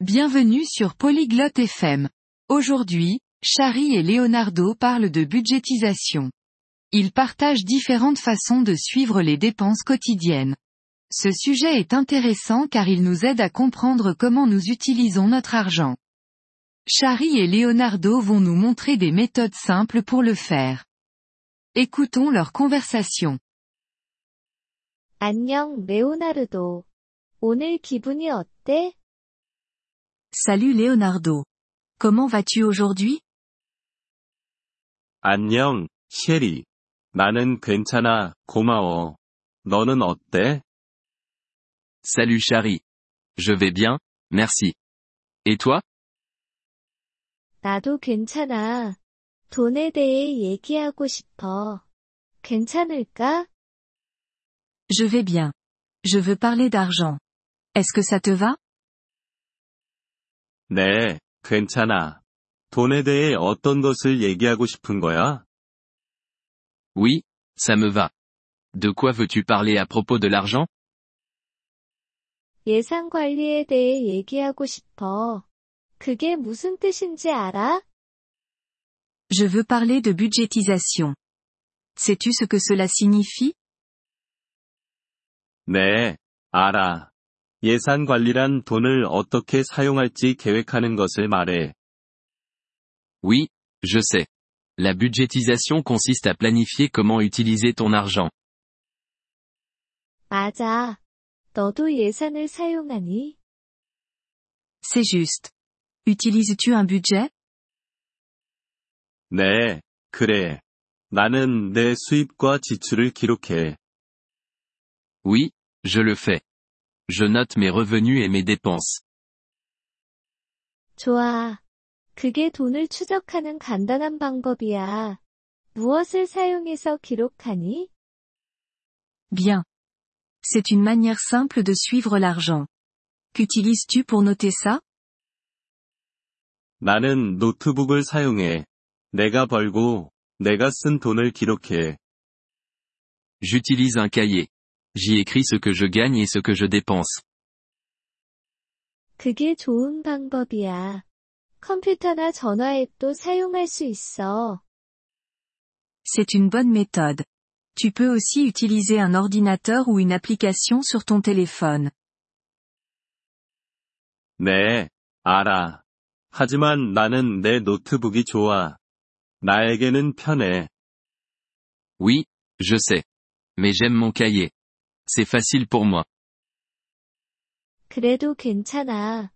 Bienvenue sur Polyglotte FM. Aujourd'hui, Chari et Leonardo parlent de budgétisation. Ils partagent différentes façons de suivre les dépenses quotidiennes. Ce sujet est intéressant car il nous aide à comprendre comment nous utilisons notre argent. Chari et Leonardo vont nous montrer des méthodes simples pour le faire. Écoutons leur conversation. 안녕, 레오나르도. 오늘 기분이 어때? Salut Leonardo. Comment vas-tu aujourd'hui? 안녕, 셰리. 나는 괜찮아, 고마워. 너는 어때? Salut Chari. Je vais bien, merci. Et toi? 나도 괜찮아. 돈에 대해 얘기하고 싶어. 괜찮을까? Je vais bien. Je veux parler d'argent. Est-ce que ça te va? 네, 괜찮아. 돈에 대해 어떤 것을 얘기하고 싶은 거야? Oui, ça me va. De quoi veux-tu parler à propos de l'argent? 예산 관리에 대해 얘기하고 싶어. 그게 무슨 뜻인지 알아? Je veux parler de budgétisation. Sais-tu ce que cela signifie? 네, 알아. 예산 관리란 돈을 어떻게 사용할지 계획하는 것을 말해. Oui, je sais. La budgétisation consiste à planifier comment utiliser ton argent. 맞아. 너도 예산을 사용하니? C'est juste. Utilises-tu un budget? 네, 그래. 나는 내 수입과 지출을 기록해. Oui, je le fais. Je note mes revenus et mes dépenses. 좋아. 그게 돈을 추적하는 간단한 방법이야. 무엇을 사용해서 기록하니? Bien. C'est une manière simple de suivre l'argent. Qu'utilises-tu pour noter ça? 나는 노트북을 사용해. 내가 벌고, 내가 쓴 돈을 기록해. J'utilise un cahier. J'y écris ce que je gagne et ce que je dépense. 그게 좋은 방법이야. 컴퓨터나 전화 앱도 사용할 수 있어. C'est une bonne méthode. Tu peux aussi utiliser un ordinateur ou une application sur ton téléphone. 네, 알아. 하지만 나는 내 노트북이 좋아. 나에게는 편해. Oui, je sais. Mais j'aime mon cahier. C'est facile pour moi. 그래도 괜찮아.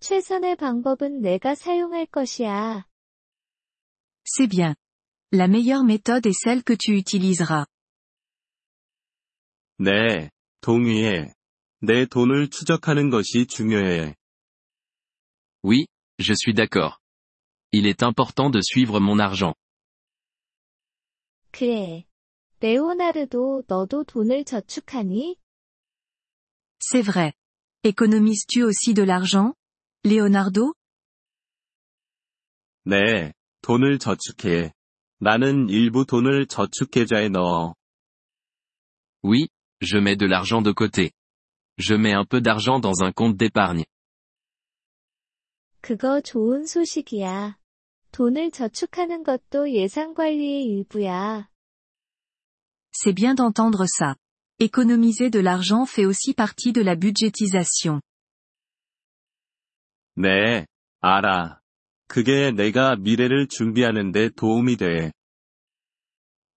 최선의 방법은 내가 사용할 것이야. C'est bien. La meilleure méthode est celle que tu utiliseras. 네, 동의해. 내 돈을 추적하는 것이 중요해. Oui, je suis d'accord. Il est important de suivre mon argent. 그래. 레오나르도 너도 돈을 저축하니? C'est vrai. Économises-tu aussi de l'argent? Leonardo? 네, 돈을 저축해. 나는 일부 돈을 저축계좌에 넣어. Oui, je mets de l'argent de côté. Je mets un peu d'argent dans un compte d'épargne. 그거 좋은 소식이야. 돈을 저축하는 것도 예산 관리의 일부야. C'est bien d'entendre ça. Économiser de l'argent fait aussi partie de la budgétisation. 네, 알아. 그게 내가 미래를 준비하는데 도움이 돼.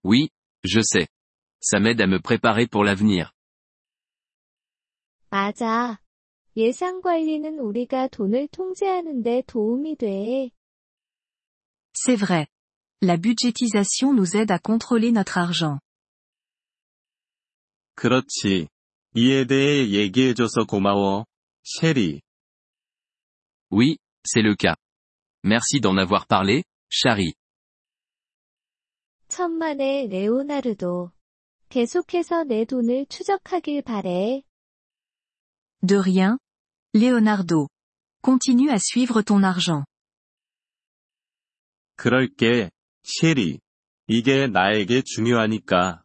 Oui, je sais. Ça m'aide à me préparer pour l'avenir. 맞아. 예산 관리는 우리가 돈을 통제하는데 도움이 돼. C'est vrai. La budgétisation nous aide à contrôler notre argent. 그렇지. 이에 대해 얘기해줘서 고마워. 셰리. Oui, c'est le cas. Merci d'en avoir parlé, Chari. 천만에 레오나르도. 계속해서 내 돈을 추적하길 바래. De rien. Leonardo. Continue à suivre ton argent. 그럴게, 셰리. 이게 나에게 중요하니까.